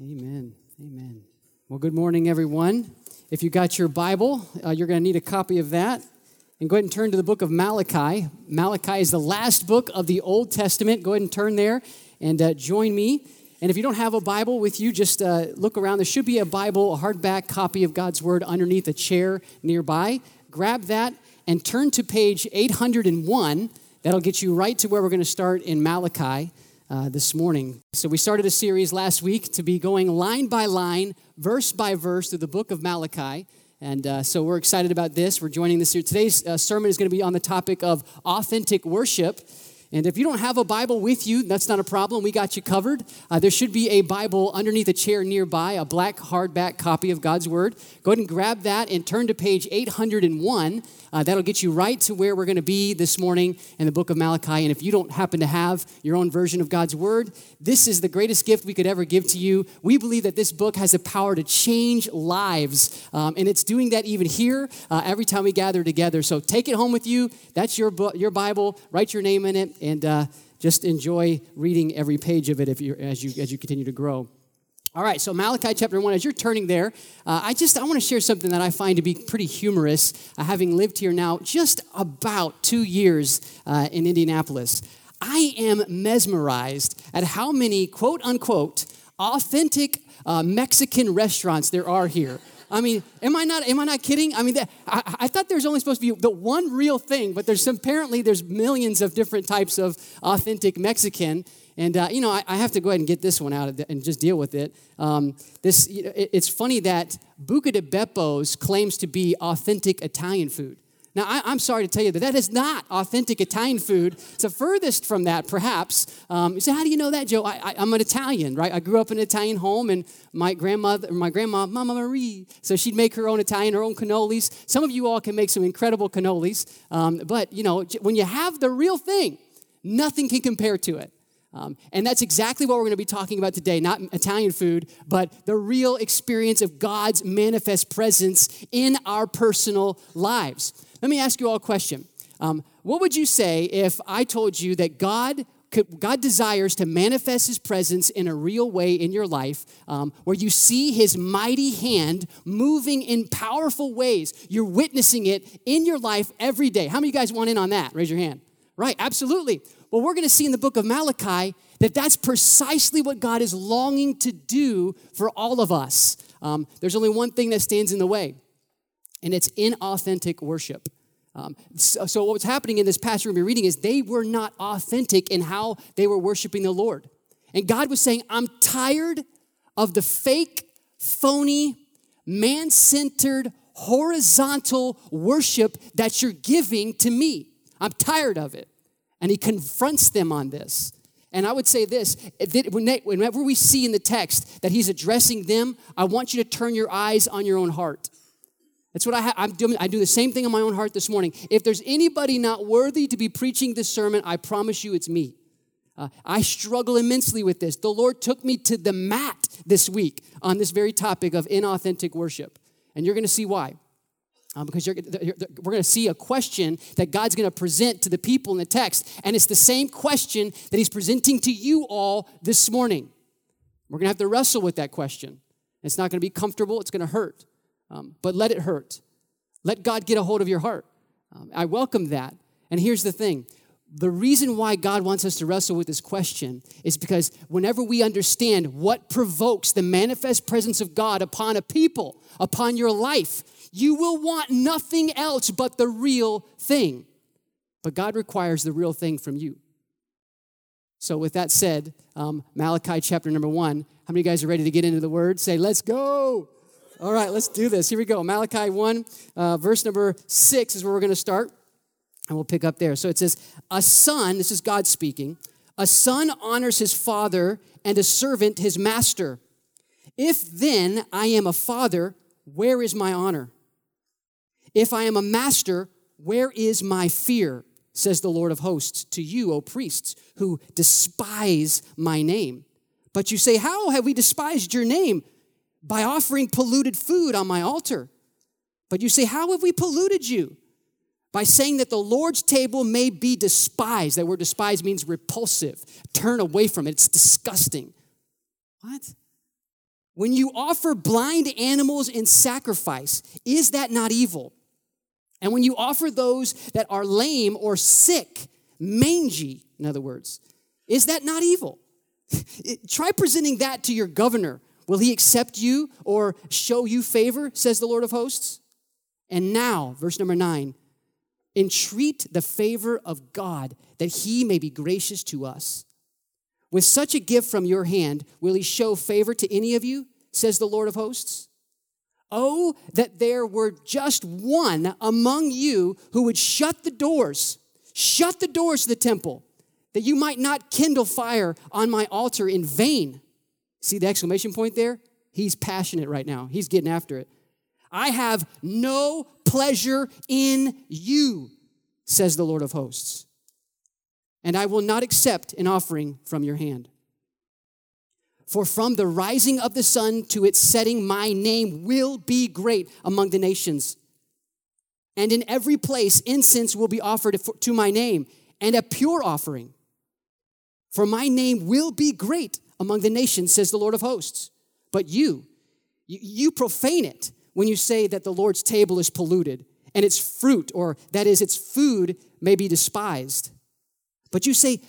Amen. Amen. Well, good morning, everyone. If you got your Bible, uh, you're going to need a copy of that. And go ahead and turn to the book of Malachi. Malachi is the last book of the Old Testament. Go ahead and turn there and uh, join me. And if you don't have a Bible with you, just uh, look around. There should be a Bible, a hardback copy of God's Word underneath a chair nearby. Grab that and turn to page 801. That'll get you right to where we're going to start in Malachi uh, this morning. So, we started a series last week to be going line by line, verse by verse through the book of Malachi. And uh, so, we're excited about this. We're joining this year. Today's uh, sermon is going to be on the topic of authentic worship. And if you don't have a Bible with you, that's not a problem. We got you covered. Uh, there should be a Bible underneath a chair nearby, a black hardback copy of God's Word. Go ahead and grab that and turn to page 801. Uh, that'll get you right to where we're going to be this morning in the book of Malachi. And if you don't happen to have your own version of God's Word, this is the greatest gift we could ever give to you. We believe that this book has the power to change lives. Um, and it's doing that even here uh, every time we gather together. So take it home with you. That's your, book, your Bible. Write your name in it and uh, just enjoy reading every page of it if you as you as you continue to grow. All right, so Malachi chapter 1, as you're turning there, uh, I just, I want to share something that I find to be pretty humorous, uh, having lived here now just about two years uh, in Indianapolis. I am mesmerized at how many, quote unquote, authentic uh, Mexican restaurants there are here. I mean, am I not? Am I not kidding? I mean, I, I thought there's only supposed to be the one real thing, but there's apparently there's millions of different types of authentic Mexican. And uh, you know, I, I, have to go ahead and get this one out the, and just deal with it. Um, this, it, it's funny that Buca di Beppo's claims to be authentic Italian food. Now, I, am sorry to tell you that that is not authentic Italian food. It's the furthest from that, perhaps. Um, you say, how do you know that, Joe? I, am an Italian, right? I grew up in an Italian home, and my grandmother, my grandma, Mama Marie, so she'd make her own Italian, her own cannolis. Some of you all can make some incredible cannolis, um, but you know, when you have the real thing, nothing can compare to it. Um, and that's exactly what we're going to be talking about today not Italian food, but the real experience of God's manifest presence in our personal lives. Let me ask you all a question. Um, what would you say if I told you that God could, God desires to manifest His presence in a real way in your life, um, where you see His mighty hand moving in powerful ways. You're witnessing it in your life every day. How many of you guys want in on that? Raise your hand. Right, absolutely. Well, we're going to see in the book of Malachi that that's precisely what God is longing to do for all of us. Um, there's only one thing that stands in the way, and it's inauthentic worship. Um, so, so, what was happening in this passage we're reading is they were not authentic in how they were worshiping the Lord. And God was saying, I'm tired of the fake, phony, man centered, horizontal worship that you're giving to me. I'm tired of it. And He confronts them on this. And I would say this whenever we see in the text that He's addressing them, I want you to turn your eyes on your own heart. That's what I ha- I'm doing. I do the same thing in my own heart this morning. If there's anybody not worthy to be preaching this sermon, I promise you it's me. Uh, I struggle immensely with this. The Lord took me to the mat this week on this very topic of inauthentic worship. And you're going to see why. Um, because you're, you're, we're going to see a question that God's going to present to the people in the text. And it's the same question that He's presenting to you all this morning. We're going to have to wrestle with that question. It's not going to be comfortable, it's going to hurt um, but let it hurt. Let God get a hold of your heart. Um, I welcome that. And here's the thing the reason why God wants us to wrestle with this question is because whenever we understand what provokes the manifest presence of God upon a people, upon your life, you will want nothing else but the real thing. But God requires the real thing from you. So, with that said, um, Malachi chapter number one, how many of you guys are ready to get into the word? Say, let's go. All right, let's do this. Here we go. Malachi 1, uh, verse number 6 is where we're going to start, and we'll pick up there. So it says, A son, this is God speaking, a son honors his father, and a servant his master. If then I am a father, where is my honor? If I am a master, where is my fear? Says the Lord of hosts to you, O priests, who despise my name. But you say, How have we despised your name? By offering polluted food on my altar. But you say, How have we polluted you? By saying that the Lord's table may be despised. That word despised means repulsive. Turn away from it. It's disgusting. What? When you offer blind animals in sacrifice, is that not evil? And when you offer those that are lame or sick, mangy, in other words, is that not evil? Try presenting that to your governor. Will he accept you or show you favor, says the Lord of hosts? And now, verse number nine, entreat the favor of God that he may be gracious to us. With such a gift from your hand, will he show favor to any of you, says the Lord of hosts? Oh, that there were just one among you who would shut the doors, shut the doors to the temple, that you might not kindle fire on my altar in vain. See the exclamation point there? He's passionate right now. He's getting after it. I have no pleasure in you, says the Lord of hosts and I will not accept an offering from your hand. For from the rising of the sun to its setting, my name will be great among the nations. And in every place, incense will be offered to my name, and a pure offering. For my name will be great among the nations, says the Lord of hosts. But you, you profane it when you say that the Lord's table is polluted, and its fruit, or that is, its food, may be despised. But you say,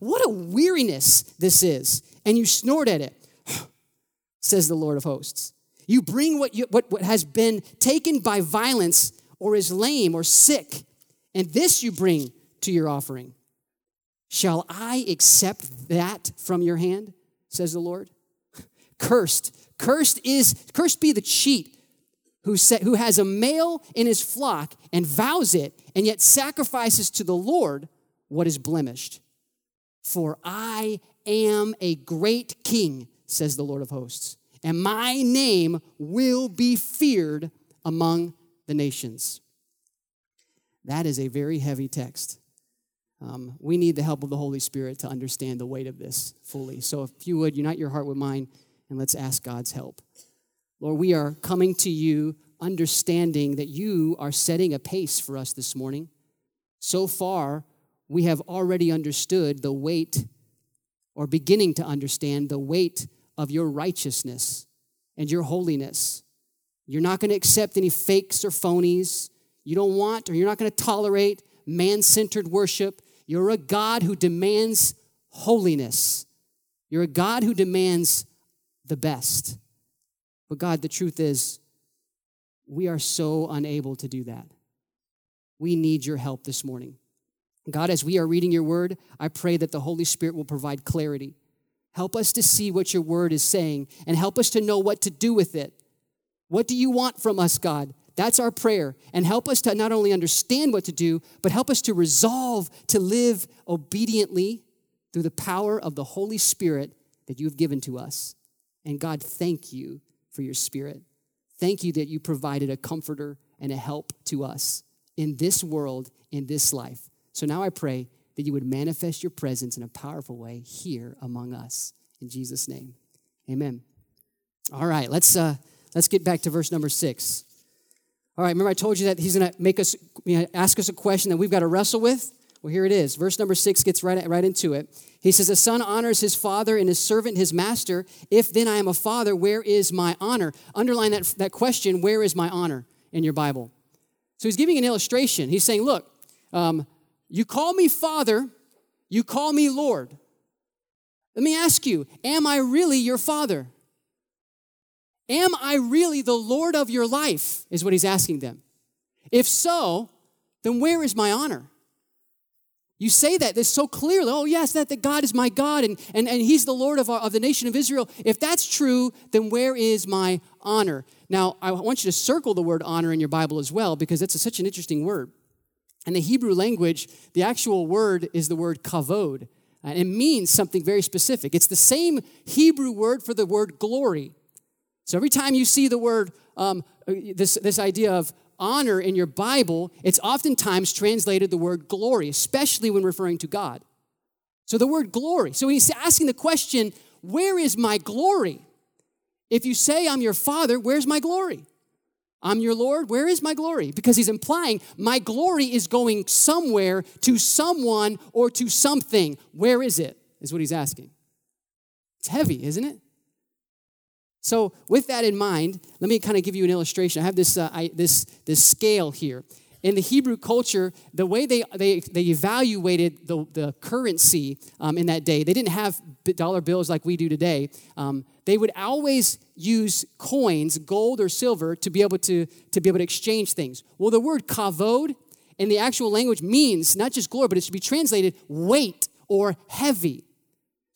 What a weariness this is. And you snort at it, says the Lord of hosts. You bring what, you, what, what has been taken by violence or is lame or sick, and this you bring to your offering. Shall I accept that from your hand? Says the Lord. Cursed, cursed is, cursed be the cheat who, sa- who has a male in his flock and vows it, and yet sacrifices to the Lord what is blemished. For I am a great king, says the Lord of hosts, and my name will be feared among the nations. That is a very heavy text. Um, we need the help of the Holy Spirit to understand the weight of this fully. So, if you would, unite your heart with mine and let's ask God's help. Lord, we are coming to you understanding that you are setting a pace for us this morning. So far, we have already understood the weight, or beginning to understand the weight of your righteousness and your holiness. You're not going to accept any fakes or phonies. You don't want or you're not going to tolerate man centered worship. You're a God who demands holiness. You're a God who demands the best. But God, the truth is, we are so unable to do that. We need your help this morning. God, as we are reading your word, I pray that the Holy Spirit will provide clarity. Help us to see what your word is saying and help us to know what to do with it. What do you want from us, God? That's our prayer. And help us to not only understand what to do, but help us to resolve to live obediently through the power of the Holy Spirit that you have given to us. And God, thank you for your Spirit. Thank you that you provided a comforter and a help to us in this world, in this life. So now I pray that you would manifest your presence in a powerful way here among us. In Jesus' name. Amen. All right, let's uh, let's get back to verse number six. All right, remember I told you that he's going to make us you know, ask us a question that we've got to wrestle with. Well, here it is. Verse number six gets right, right into it. He says, A son honors his father and his servant his master. If then I am a father, where is my honor? Underline that, that question, where is my honor in your Bible? So he's giving an illustration. He's saying, Look, um, you call me Father, you call me Lord. Let me ask you, am I really your Father? Am I really the Lord of your life? Is what he's asking them. If so, then where is my honor? You say that this so clearly. Oh, yes, that, that God is my God and, and, and He's the Lord of, our, of the nation of Israel. If that's true, then where is my honor? Now, I want you to circle the word honor in your Bible as well because a, such an interesting word. In the Hebrew language, the actual word is the word kavod. And it means something very specific. It's the same Hebrew word for the word glory. So every time you see the word, um, this, this idea of honor in your Bible, it's oftentimes translated the word glory, especially when referring to God. So the word glory. So he's asking the question, where is my glory? If you say I'm your father, where's my glory? I'm your Lord. Where is my glory? Because he's implying my glory is going somewhere to someone or to something. Where is it? Is what he's asking. It's heavy, isn't it? So, with that in mind, let me kind of give you an illustration. I have this, uh, I, this, this scale here. In the Hebrew culture, the way they, they, they evaluated the, the currency um, in that day, they didn't have dollar bills like we do today. Um, they would always use coins, gold or silver, to be able to, to be able to exchange things. Well, the word kavod in the actual language means not just glory, but it should be translated weight or heavy.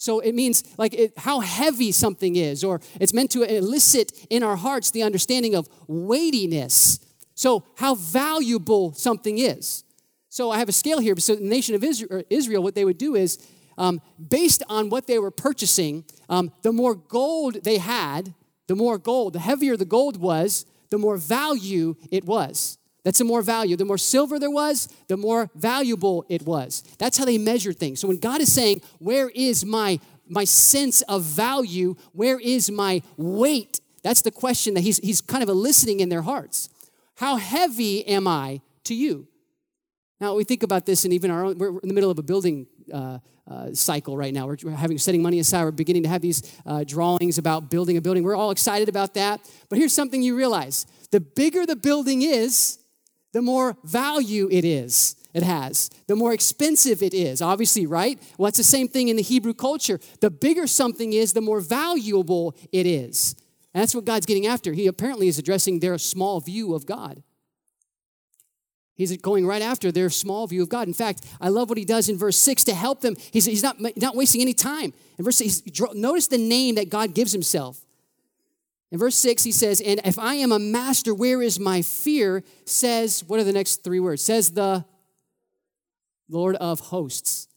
So it means like it, how heavy something is, or it's meant to elicit in our hearts the understanding of weightiness. So how valuable something is. So I have a scale here. So the nation of Israel, what they would do is, um, based on what they were purchasing, um, the more gold they had, the more gold, the heavier the gold was, the more value it was. That's the more value. The more silver there was, the more valuable it was. That's how they measured things. So when God is saying, Where is my, my sense of value? Where is my weight? That's the question that he's, he's kind of eliciting in their hearts. How heavy am I to you? Now, we think about this, and even our own, we're in the middle of a building uh, uh, cycle right now. We're, we're, having setting money aside. We're beginning to have these uh, drawings about building a building. We're all excited about that. But here's something you realize: the bigger the building is, the more value it is it has, the more expensive it is, obviously, right? Well, it's the same thing in the Hebrew culture. The bigger something is, the more valuable it is. And that's what God's getting after. He apparently is addressing their small view of God. He's going right after their small view of God. In fact, I love what he does in verse 6 to help them. He's, he's not, not wasting any time. In verse 6, notice the name that God gives himself. In verse 6, he says, And if I am a master, where is my fear? Says, what are the next three words? Says the Lord of hosts.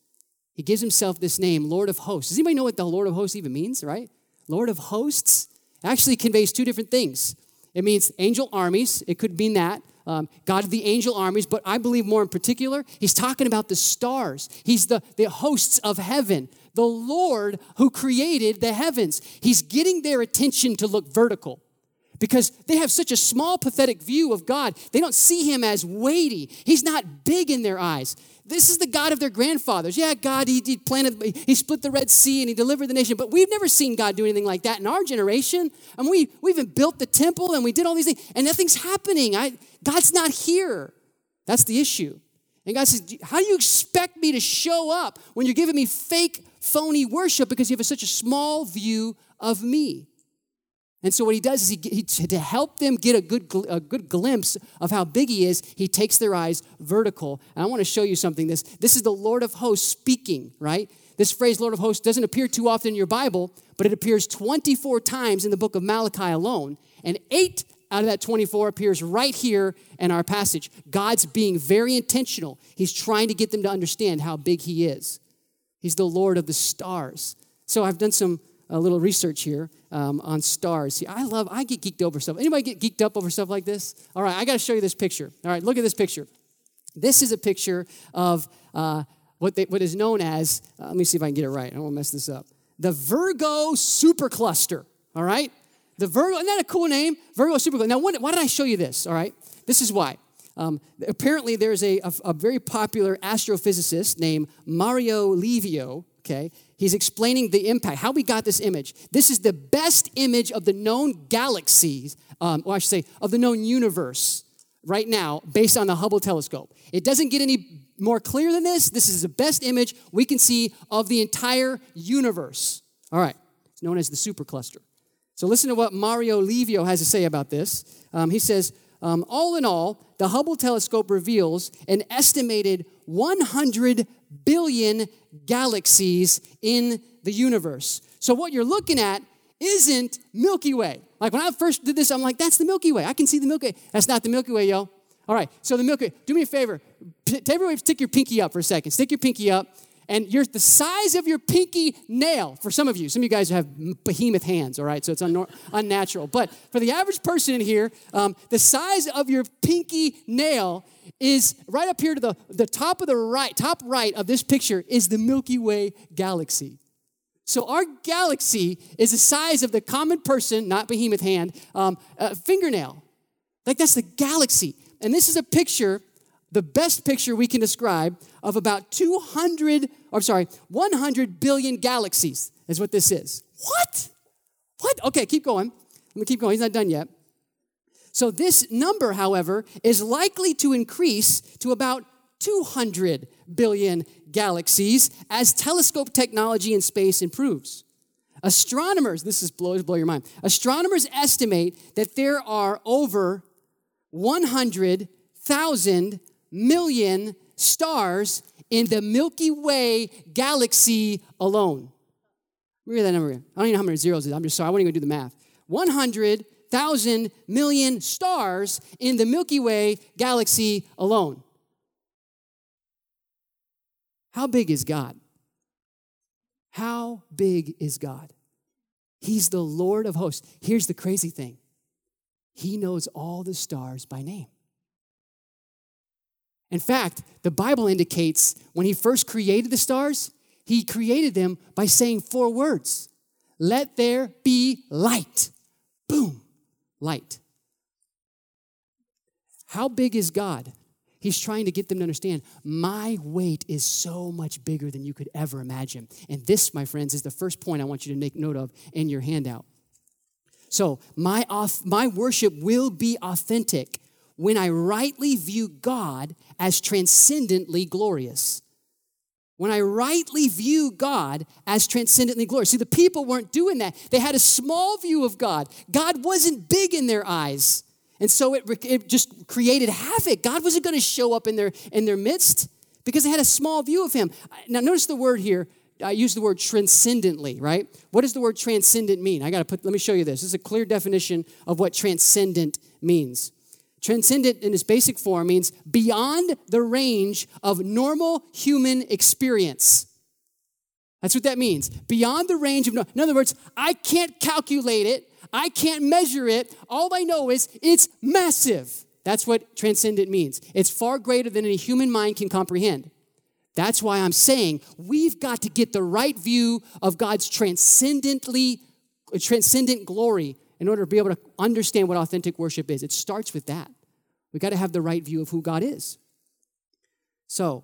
He gives himself this name, Lord of hosts. Does anybody know what the Lord of hosts even means, right? Lord of hosts actually conveys two different things. It means angel armies, it could mean that. Um, God of the angel armies, but I believe more in particular, he's talking about the stars. He's the, the hosts of heaven the Lord who created the heavens. He's getting their attention to look vertical because they have such a small, pathetic view of God. They don't see him as weighty. He's not big in their eyes. This is the God of their grandfathers. Yeah, God, he, he planted, he split the Red Sea and he delivered the nation. But we've never seen God do anything like that in our generation. And we, we even built the temple and we did all these things, and nothing's happening. I, God's not here. That's the issue. And God says, How do you expect me to show up when you're giving me fake phony worship because you have such a small view of me. And so what he does is he, he, to help them get a good, a good glimpse of how big he is, he takes their eyes vertical. And I want to show you something. This, this is the Lord of hosts speaking, right? This phrase, Lord of hosts, doesn't appear too often in your Bible, but it appears 24 times in the book of Malachi alone. And eight out of that 24 appears right here in our passage. God's being very intentional. He's trying to get them to understand how big he is. He's the Lord of the stars. So I've done some a little research here um, on stars. See, I love, I get geeked over stuff. Anybody get geeked up over stuff like this? All right, I got to show you this picture. All right, look at this picture. This is a picture of uh, what, they, what is known as, uh, let me see if I can get it right. I don't want to mess this up. The Virgo supercluster. All right? The Virgo, isn't that a cool name? Virgo supercluster. Now, why did I show you this? All right? This is why. Um, apparently, there's a, a, a, very popular astrophysicist named Mario Livio. Okay, he's explaining the impact, how we got this image. This is the best image of the known galaxies, um, or I should say, of the known universe right now, based on the Hubble telescope. It doesn't get any more clear than this. This is the best image we can see of the entire universe. All right, it's known as the supercluster. So listen to what Mario Livio has to say about this. Um, he says, um, all in all, the Hubble telescope reveals an estimated 100 billion galaxies in the universe. So, what you're looking at isn't Milky Way. Like when I first did this, I'm like, that's the Milky Way. I can see the Milky Way. That's not the Milky Way, yo. All right, so the Milky Way, do me a favor. Everybody stick your pinky up for a second. Stick your pinky up and you're the size of your pinky nail for some of you. Some of you guys have behemoth hands, all right? So it's un- unnatural. But for the average person in here, um, the size of your pinky nail is right up here to the, the top of the right, top right of this picture is the Milky Way galaxy. So our galaxy is the size of the common person, not behemoth hand, um, fingernail. Like that's the galaxy. And this is a picture the best picture we can describe of about 200, or sorry, 100 billion galaxies is what this is. What? What? Okay, keep going. Let me keep going. He's not done yet. So, this number, however, is likely to increase to about 200 billion galaxies as telescope technology in space improves. Astronomers, this is blow your mind. Astronomers estimate that there are over 100,000 million stars in the Milky Way galaxy alone. Read that number. I don't even know how many zeros it is. I'm just sorry. I won't even do the math. 100,000 million stars in the Milky Way galaxy alone. How big is God? How big is God? He's the Lord of hosts. Here's the crazy thing He knows all the stars by name. In fact, the Bible indicates when He first created the stars, He created them by saying four words Let there be light. Boom, light. How big is God? He's trying to get them to understand my weight is so much bigger than you could ever imagine. And this, my friends, is the first point I want you to make note of in your handout. So, my, my worship will be authentic when I rightly view God as transcendently glorious. When I rightly view God as transcendently glorious. See, the people weren't doing that. They had a small view of God. God wasn't big in their eyes. And so it, it just created havoc. God wasn't going to show up in their, in their midst because they had a small view of him. Now, notice the word here. I use the word transcendently, right? What does the word transcendent mean? I got to put, let me show you this. This is a clear definition of what transcendent means. Transcendent in its basic form means beyond the range of normal human experience. That's what that means. Beyond the range of, no- in other words, I can't calculate it. I can't measure it. All I know is it's massive. That's what transcendent means. It's far greater than any human mind can comprehend. That's why I'm saying we've got to get the right view of God's transcendently uh, transcendent glory in order to be able to understand what authentic worship is. It starts with that. We got to have the right view of who God is. So,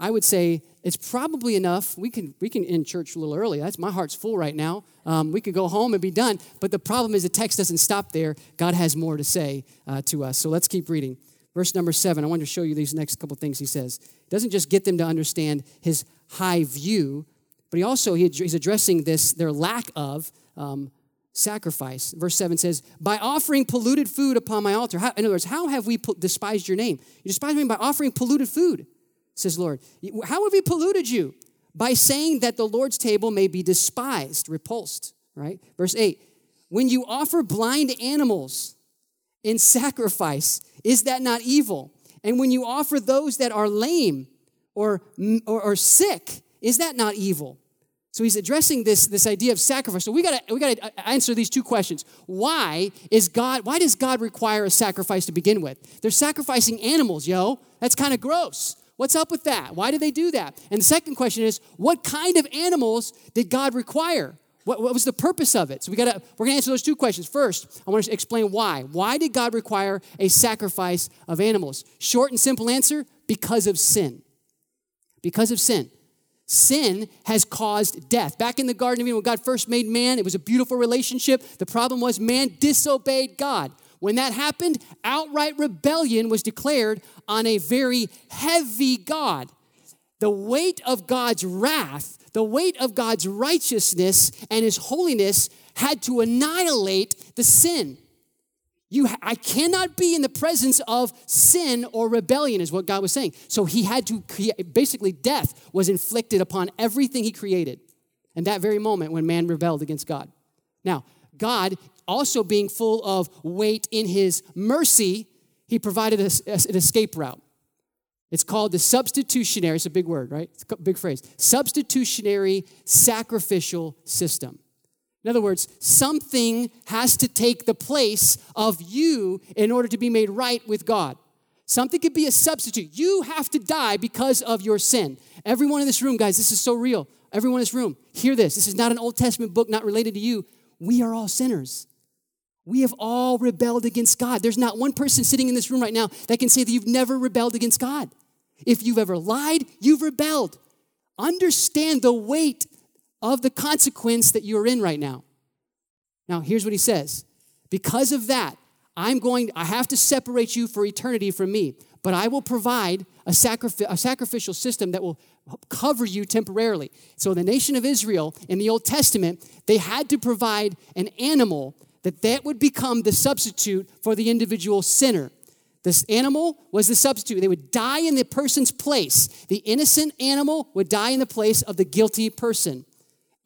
I would say it's probably enough. We can we can end church a little early. That's my heart's full right now. Um, we could go home and be done. But the problem is the text doesn't stop there. God has more to say uh, to us. So let's keep reading. Verse number seven. I want to show you these next couple things. He says he doesn't just get them to understand his high view, but he also he, he's addressing this their lack of um, sacrifice. Verse 7 says, By offering polluted food upon my altar. How, in other words, how have we despised your name? You despised me by offering polluted food says Lord. How have we polluted you? By saying that the Lord's table may be despised, repulsed, right? Verse 8 When you offer blind animals in sacrifice, is that not evil? And when you offer those that are lame or, or, or sick, is that not evil? So he's addressing this, this idea of sacrifice. So we gotta we gotta uh, answer these two questions. Why is God, why does God require a sacrifice to begin with? They're sacrificing animals, yo. That's kind of gross. What's up with that? Why do they do that? And the second question is, what kind of animals did God require? What, what was the purpose of it? So we gotta we're gonna answer those two questions. First, I want to explain why. Why did God require a sacrifice of animals? Short and simple answer: because of sin. Because of sin. Sin has caused death. Back in the Garden of Eden, when God first made man, it was a beautiful relationship. The problem was man disobeyed God. When that happened, outright rebellion was declared on a very heavy God. The weight of God's wrath, the weight of God's righteousness and his holiness had to annihilate the sin. You, I cannot be in the presence of sin or rebellion, is what God was saying. So he had to create, basically, death was inflicted upon everything he created. And that very moment when man rebelled against God. Now, God also being full of weight in his mercy, he provided a, an escape route. It's called the substitutionary, it's a big word, right? It's a big phrase. Substitutionary sacrificial system. In other words, something has to take the place of you in order to be made right with God. Something could be a substitute. You have to die because of your sin. Everyone in this room, guys, this is so real. Everyone in this room, hear this. This is not an Old Testament book, not related to you. We are all sinners. We have all rebelled against God. There's not one person sitting in this room right now that can say that you've never rebelled against God. If you've ever lied, you've rebelled. Understand the weight of the consequence that you're in right now. Now, here's what he says Because of that, I'm going, I have to separate you for eternity from me, but I will provide a, sacrifi- a sacrificial system that will cover you temporarily. So, the nation of Israel in the Old Testament, they had to provide an animal that that would become the substitute for the individual sinner. This animal was the substitute. They would die in the person's place. The innocent animal would die in the place of the guilty person.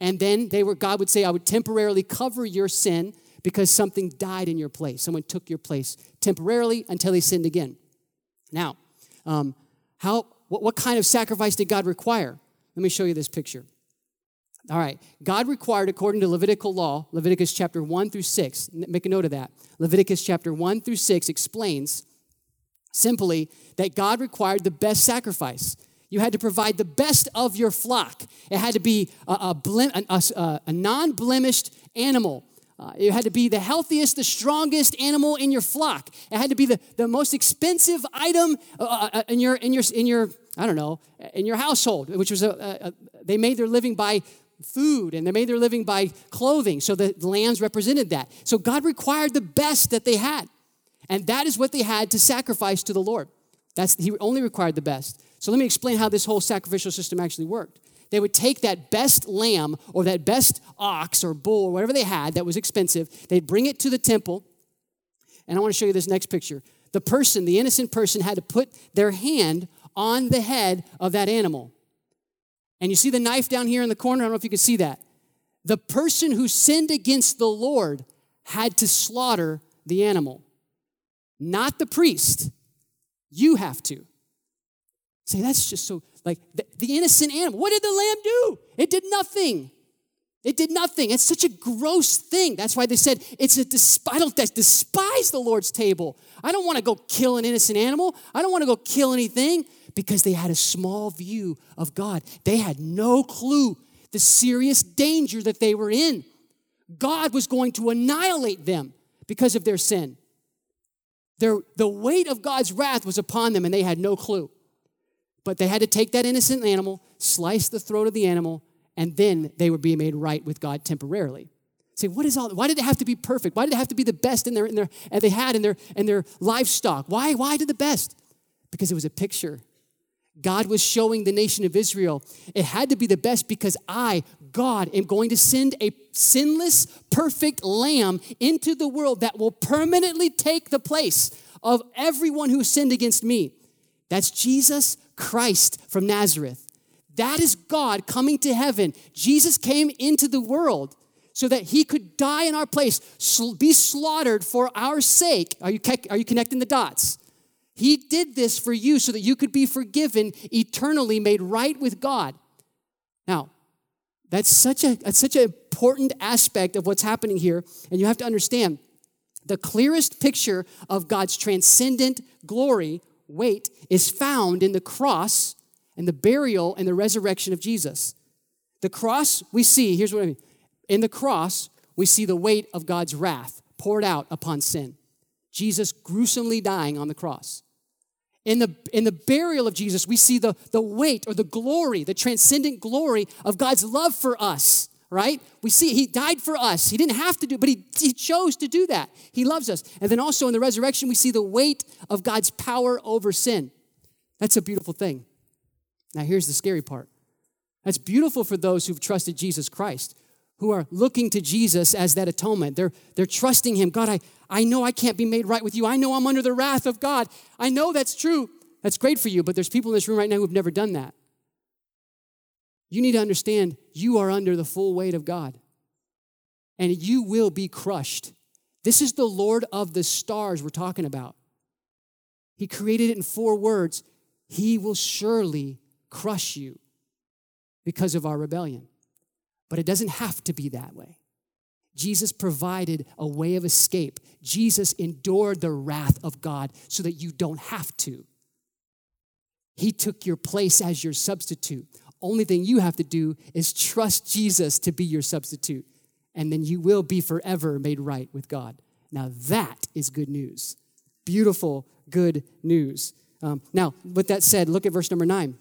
And then they were, God would say, I would temporarily cover your sin because something died in your place. Someone took your place temporarily until he sinned again. Now, um, how, what, what kind of sacrifice did God require? Let me show you this picture. All right, God required, according to Levitical law, Leviticus chapter 1 through 6, make a note of that. Leviticus chapter 1 through 6 explains simply that God required the best sacrifice. You had to provide the best of your flock. It had to be a, a, a, a non blemished animal. Uh, it had to be the healthiest, the strongest animal in your flock. It had to be the, the most expensive item uh, uh, uh in, your, in, your, in your, I don't know, in your household, which was a, a, they made their living by food and they made their living by clothing. So the lambs represented that. So God required the best that they had. And that is what they had to sacrifice to the Lord. That's, he only required the best. So let me explain how this whole sacrificial system actually worked. They would take that best lamb or that best ox or bull or whatever they had that was expensive, they'd bring it to the temple. And I want to show you this next picture. The person, the innocent person, had to put their hand on the head of that animal. And you see the knife down here in the corner? I don't know if you can see that. The person who sinned against the Lord had to slaughter the animal, not the priest. You have to. Say, that's just so, like, the, the innocent animal. What did the lamb do? It did nothing. It did nothing. It's such a gross thing. That's why they said it's a despise. I despise the Lord's table. I don't want to go kill an innocent animal. I don't want to go kill anything because they had a small view of God. They had no clue the serious danger that they were in. God was going to annihilate them because of their sin. Their, the weight of God's wrath was upon them and they had no clue. But they had to take that innocent animal, slice the throat of the animal, and then they would be made right with God temporarily. Say, what is all? Why did it have to be perfect? Why did it have to be the best in their, in their and they had in their in their livestock? Why? Why did the best? Because it was a picture God was showing the nation of Israel it had to be the best because I, God, am going to send a sinless, perfect lamb into the world that will permanently take the place of everyone who sinned against me. That's Jesus Christ from Nazareth. That is God coming to heaven. Jesus came into the world so that he could die in our place, be slaughtered for our sake. Are you, are you connecting the dots? He did this for you so that you could be forgiven, eternally made right with God. Now, that's such a that's such an important aspect of what's happening here, and you have to understand the clearest picture of God's transcendent glory, weight, is found in the cross and the burial and the resurrection of Jesus. The cross we see, here's what I mean. In the cross, we see the weight of God's wrath poured out upon sin. Jesus gruesomely dying on the cross. In the, in the burial of Jesus, we see the, the weight or the glory, the transcendent glory of God's love for us, right? We see he died for us. He didn't have to do, but he, he chose to do that. He loves us. And then also in the resurrection, we see the weight of God's power over sin. That's a beautiful thing. Now, here's the scary part. That's beautiful for those who've trusted Jesus Christ who are looking to Jesus as that atonement. They're, they're trusting Him. God, I, I know I can't be made right with you. I know I'm under the wrath of God. I know that's true. That's great for you, but there's people in this room right now who've never done that. You need to understand you are under the full weight of God, and you will be crushed. This is the Lord of the stars we're talking about. He created it in four words He will surely crush you because of our rebellion. But it doesn't have to be that way. Jesus provided a way of escape. Jesus endured the wrath of God so that you don't have to. He took your place as your substitute. Only thing you have to do is trust Jesus to be your substitute, and then you will be forever made right with God. Now, that is good news. Beautiful, good news. Um, now, with that said, look at verse number nine.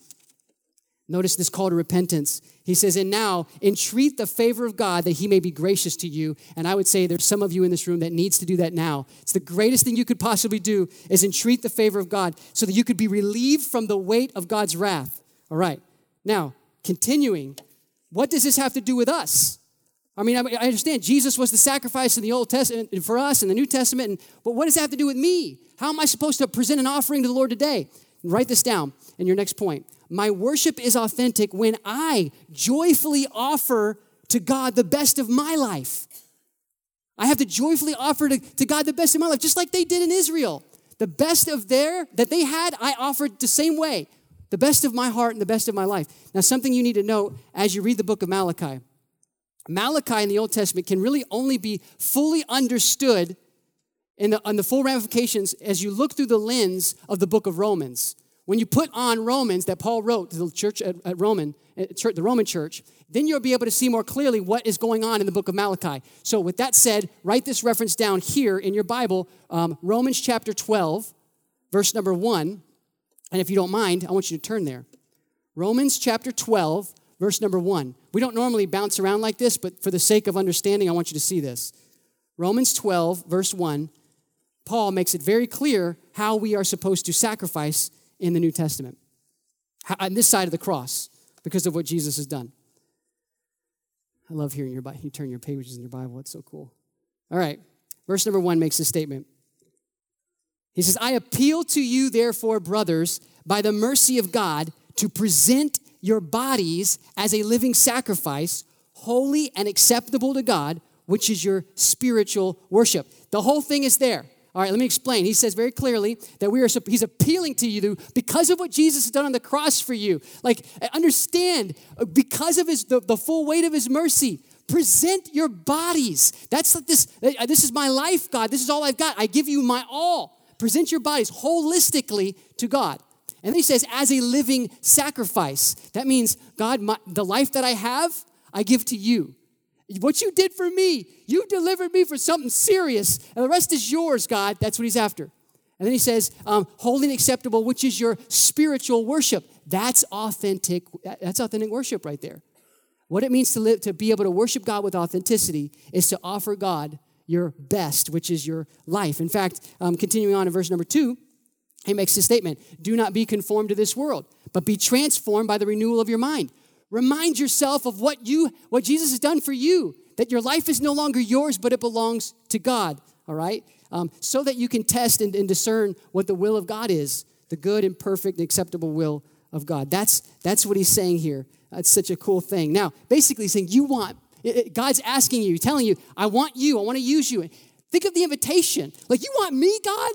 Notice this call to repentance. He says, And now entreat the favor of God that he may be gracious to you. And I would say there's some of you in this room that needs to do that now. It's the greatest thing you could possibly do is entreat the favor of God so that you could be relieved from the weight of God's wrath. All right. Now, continuing, what does this have to do with us? I mean, I understand Jesus was the sacrifice in the Old Testament for us in the New Testament, but what does that have to do with me? How am I supposed to present an offering to the Lord today? Write this down in your next point. My worship is authentic when I joyfully offer to God the best of my life. I have to joyfully offer to, to God the best of my life, just like they did in Israel. The best of their that they had, I offered the same way. The best of my heart and the best of my life. Now, something you need to know as you read the book of Malachi. Malachi in the Old Testament can really only be fully understood in the, on the full ramifications as you look through the lens of the book of Romans. When you put on Romans that Paul wrote to the church at, at Roman, at church, the Roman church, then you'll be able to see more clearly what is going on in the book of Malachi. So, with that said, write this reference down here in your Bible, um, Romans chapter 12, verse number 1. And if you don't mind, I want you to turn there. Romans chapter 12, verse number 1. We don't normally bounce around like this, but for the sake of understanding, I want you to see this. Romans 12, verse 1, Paul makes it very clear how we are supposed to sacrifice in the New Testament, on this side of the cross, because of what Jesus has done. I love hearing your you turn your pages in your Bible. It's so cool. All right, verse number one makes a statement. He says, I appeal to you, therefore, brothers, by the mercy of God, to present your bodies as a living sacrifice, holy and acceptable to God, which is your spiritual worship. The whole thing is there. All right, let me explain. He says very clearly that we are he's appealing to you because of what Jesus has done on the cross for you. Like understand uh, because of his the, the full weight of his mercy, present your bodies. That's like this uh, this is my life, God. This is all I've got. I give you my all. Present your bodies holistically to God. And then he says, as a living sacrifice. That means, God, my, the life that I have, I give to you. What you did for me, you delivered me for something serious, and the rest is yours, God. That's what he's after. And then he says, um, holy and acceptable, which is your spiritual worship. That's authentic. That's authentic worship right there. What it means to live, to be able to worship God with authenticity is to offer God your best, which is your life. In fact, um, continuing on in verse number two, he makes a statement Do not be conformed to this world, but be transformed by the renewal of your mind. Remind yourself of what you what Jesus has done for you, that your life is no longer yours, but it belongs to God. All right? Um, so that you can test and, and discern what the will of God is, the good and perfect and acceptable will of God. That's that's what he's saying here. That's such a cool thing. Now, basically saying you want God's asking you, telling you, I want you, I want to use you. Think of the invitation. Like, you want me, God?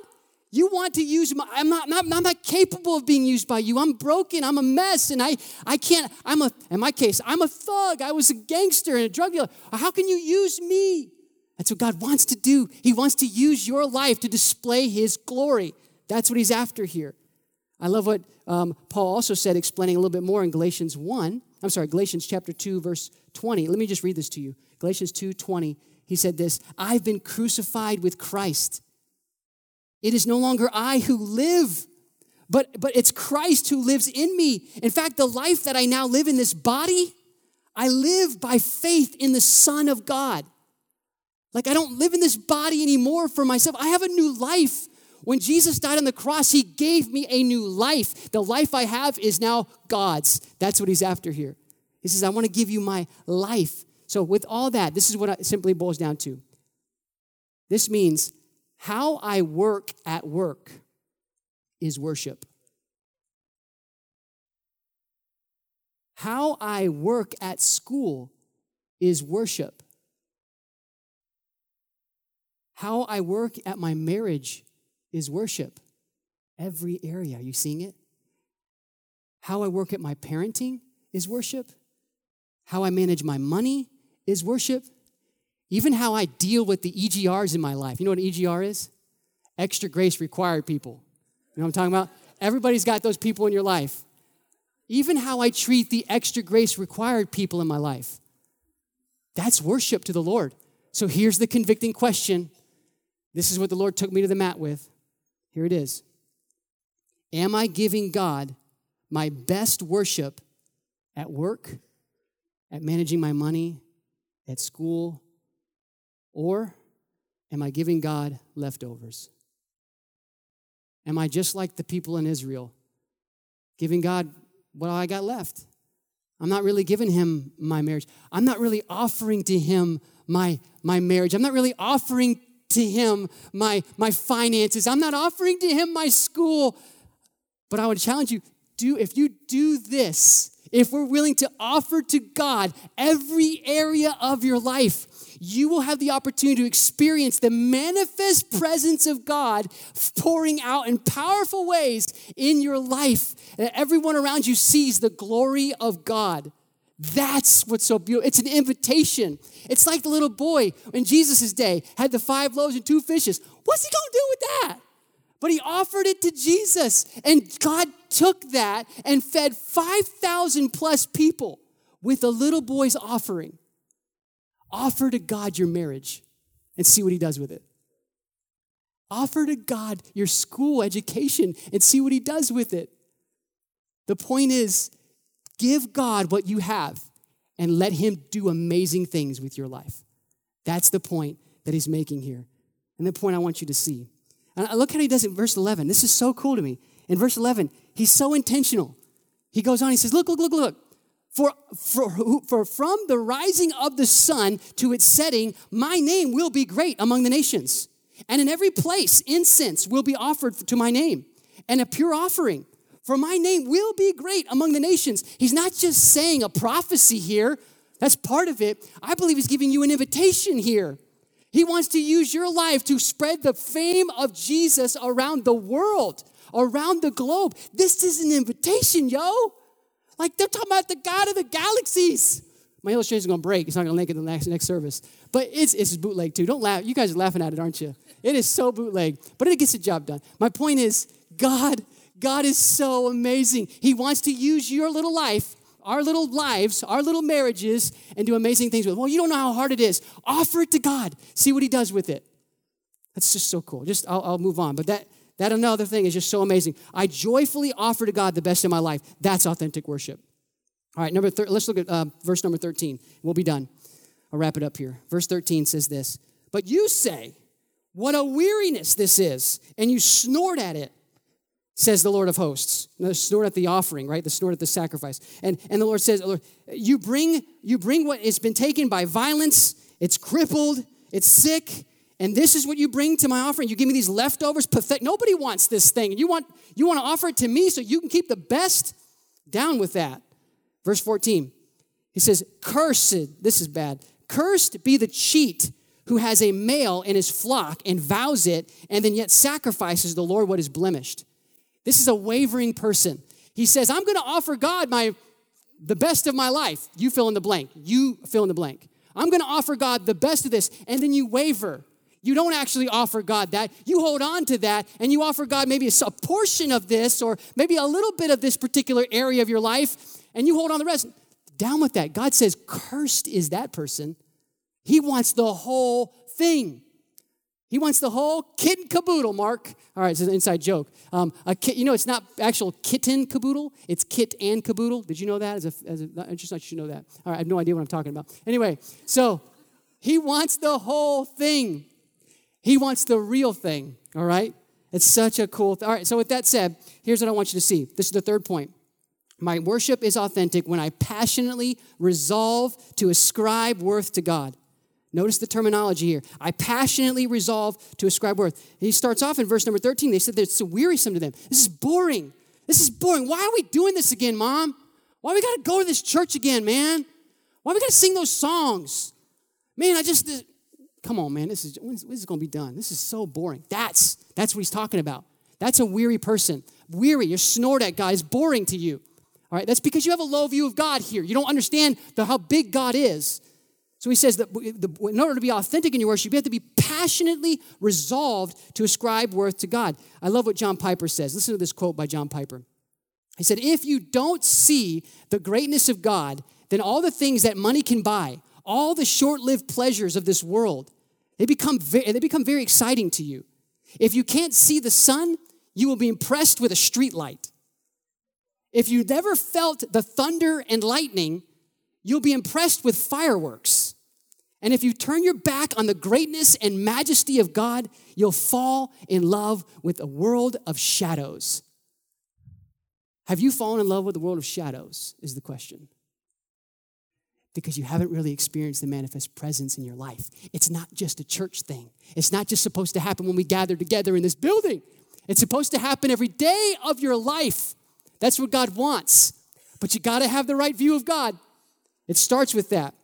You want to use my, I'm not, not, I'm not capable of being used by you. I'm broken. I'm a mess. And I, I can't, I'm a, in my case, I'm a thug. I was a gangster and a drug dealer. How can you use me? That's what God wants to do. He wants to use your life to display His glory. That's what He's after here. I love what um, Paul also said, explaining a little bit more in Galatians 1. I'm sorry, Galatians chapter 2, verse 20. Let me just read this to you. Galatians 2 20. He said this I've been crucified with Christ. It is no longer I who live, but, but it's Christ who lives in me. In fact, the life that I now live in this body, I live by faith in the Son of God. Like I don't live in this body anymore for myself. I have a new life. When Jesus died on the cross, he gave me a new life. The life I have is now God's. That's what he's after here. He says, I want to give you my life. So, with all that, this is what it simply boils down to. This means how I work at work is worship. How I work at school is worship. How I work at my marriage is worship. Every area. Are you seeing it? How I work at my parenting is worship. How I manage my money is worship. Even how I deal with the EGRs in my life. You know what an EGR is? Extra grace required people. You know what I'm talking about? Everybody's got those people in your life. Even how I treat the extra grace required people in my life. That's worship to the Lord. So here's the convicting question. This is what the Lord took me to the mat with. Here it is Am I giving God my best worship at work, at managing my money, at school, or am I giving God leftovers? Am I just like the people in Israel, giving God what I got left? I'm not really giving him my marriage. I'm not really offering to him my, my marriage. I'm not really offering to him my, my finances. I'm not offering to him my school. But I would challenge you do if you do this, if we're willing to offer to God every area of your life, you will have the opportunity to experience the manifest presence of God pouring out in powerful ways in your life. And everyone around you sees the glory of God. That's what's so beautiful. It's an invitation. It's like the little boy in Jesus' day had the five loaves and two fishes. What's he gonna do with that? But he offered it to Jesus, and God took that and fed 5,000 plus people with a little boy's offering. Offer to God your marriage and see what he does with it. Offer to God your school education and see what he does with it. The point is, give God what you have and let him do amazing things with your life. That's the point that he's making here. And the point I want you to see. And look how he does it in verse 11. This is so cool to me. In verse 11, he's so intentional. He goes on, he says, Look, look, look, look. For, for, for from the rising of the sun to its setting, my name will be great among the nations. And in every place, incense will be offered to my name, and a pure offering. For my name will be great among the nations. He's not just saying a prophecy here, that's part of it. I believe he's giving you an invitation here. He wants to use your life to spread the fame of Jesus around the world, around the globe. This is an invitation, yo. Like they're talking about the God of the galaxies. My illustration is to break. It's not to link in the next, next service. But it's, it's bootleg too. Don't laugh. You guys are laughing at it, aren't you? It is so bootleg, but it gets the job done. My point is, God, God is so amazing. He wants to use your little life, our little lives, our little marriages, and do amazing things with. Well, you don't know how hard it is. Offer it to God. See what He does with it. That's just so cool. Just I'll, I'll move on. But that that another thing is just so amazing. I joyfully offer to God the best in my life. That's authentic worship. All right, number thir- let's look at uh, verse number 13. We'll be done. I'll wrap it up here. Verse 13 says this But you say, What a weariness this is, and you snort at it, says the Lord of hosts. No, snort at the offering, right? The snort at the sacrifice. And, and the Lord says, you bring, you bring what has been taken by violence, it's crippled, it's sick, and this is what you bring to my offering. You give me these leftovers. Pathetic. Nobody wants this thing. You want, you want to offer it to me so you can keep the best? Down with that. Verse 14. He says, Cursed, this is bad. Cursed be the cheat who has a male in his flock and vows it, and then yet sacrifices the Lord what is blemished. This is a wavering person. He says, I'm going to offer God my the best of my life. You fill in the blank. You fill in the blank. I'm going to offer God the best of this, and then you waver. You don't actually offer God that. You hold on to that and you offer God maybe a, portion of this or maybe a little bit of this particular area of your life and you hold on the rest. Down with that. God says, cursed is that person. He wants the whole thing. He wants the whole kit and caboodle, Mark. All right, it's an inside joke. Um, a kit, you know, it's not actual kitten caboodle. It's kit and caboodle. Did you know that? As a, as a, I just thought you know that. All right, I have no idea what I'm talking about. Anyway, so he wants the whole thing. He wants the real thing, all right? It's such a cool. All right, so with that said, here's what I want you to see. This is the third point. My worship is authentic when I passionately resolve to ascribe worth to God. Notice the terminology here. I passionately resolve to ascribe worth. He starts off in verse number 13. They said that it's so wearisome to them. This is boring. This is boring. Why are we doing this again, Mom? Why we gotta go to this church again, man? Why we gotta sing those songs? Man, I just come on, man, this is when is this going to be done? This is so boring. That's that's what he's talking about. That's a weary person. Weary, you snort at God is boring to you. All right, that's because you have a low view of God here. You don't understand the, how big God is. So he says that in order to be authentic in your worship, you have to be passionately resolved to ascribe worth to God. I love what John Piper says. Listen to this quote by John Piper. He said, If you don't see the greatness of God, then all the things that money can buy, all the short lived pleasures of this world, they become, very, they become very exciting to you. If you can't see the sun, you will be impressed with a street light. If you never felt the thunder and lightning, you'll be impressed with fireworks. And if you turn your back on the greatness and majesty of God, you'll fall in love with a world of shadows. Have you fallen in love with the world of shadows? Is the question. Because you haven't really experienced the manifest presence in your life. It's not just a church thing, it's not just supposed to happen when we gather together in this building. It's supposed to happen every day of your life. That's what God wants. But you got to have the right view of God. It starts with that.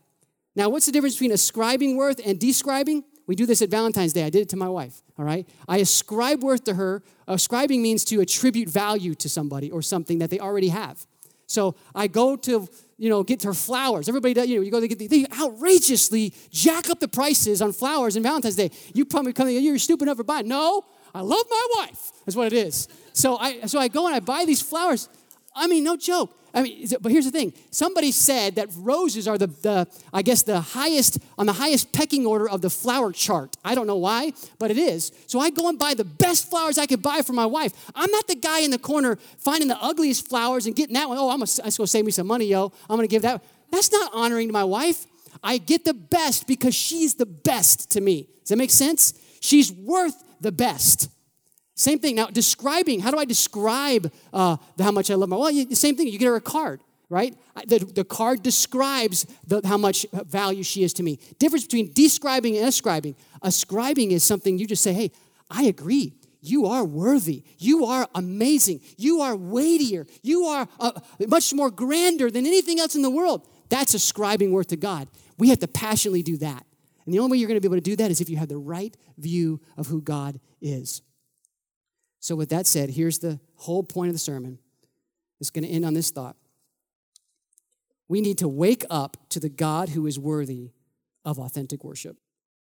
Now, what's the difference between ascribing worth and describing? We do this at Valentine's Day. I did it to my wife, all right? I ascribe worth to her. Ascribing means to attribute value to somebody or something that they already have. So I go to, you know, get her flowers. Everybody does, you know, you go to get the, they outrageously jack up the prices on flowers on Valentine's Day. You probably come, you're stupid enough to buy. No, I love my wife. That's what it is. So I, so I go and I buy these flowers. I mean, no joke. I mean, but here's the thing. Somebody said that roses are the, the, I guess, the highest, on the highest pecking order of the flower chart. I don't know why, but it is. So I go and buy the best flowers I could buy for my wife. I'm not the guy in the corner finding the ugliest flowers and getting that one. Oh, I'm going to save me some money, yo. I'm going to give that. That's not honoring to my wife. I get the best because she's the best to me. Does that make sense? She's worth the best. Same thing. Now, describing, how do I describe uh, how much I love my Well, the same thing. You get her a card, right? The, the card describes the, how much value she is to me. Difference between describing and ascribing. Ascribing is something you just say, hey, I agree. You are worthy. You are amazing. You are weightier. You are uh, much more grander than anything else in the world. That's ascribing worth to God. We have to passionately do that. And the only way you're going to be able to do that is if you have the right view of who God is. So, with that said, here's the whole point of the sermon. It's going to end on this thought. We need to wake up to the God who is worthy of authentic worship.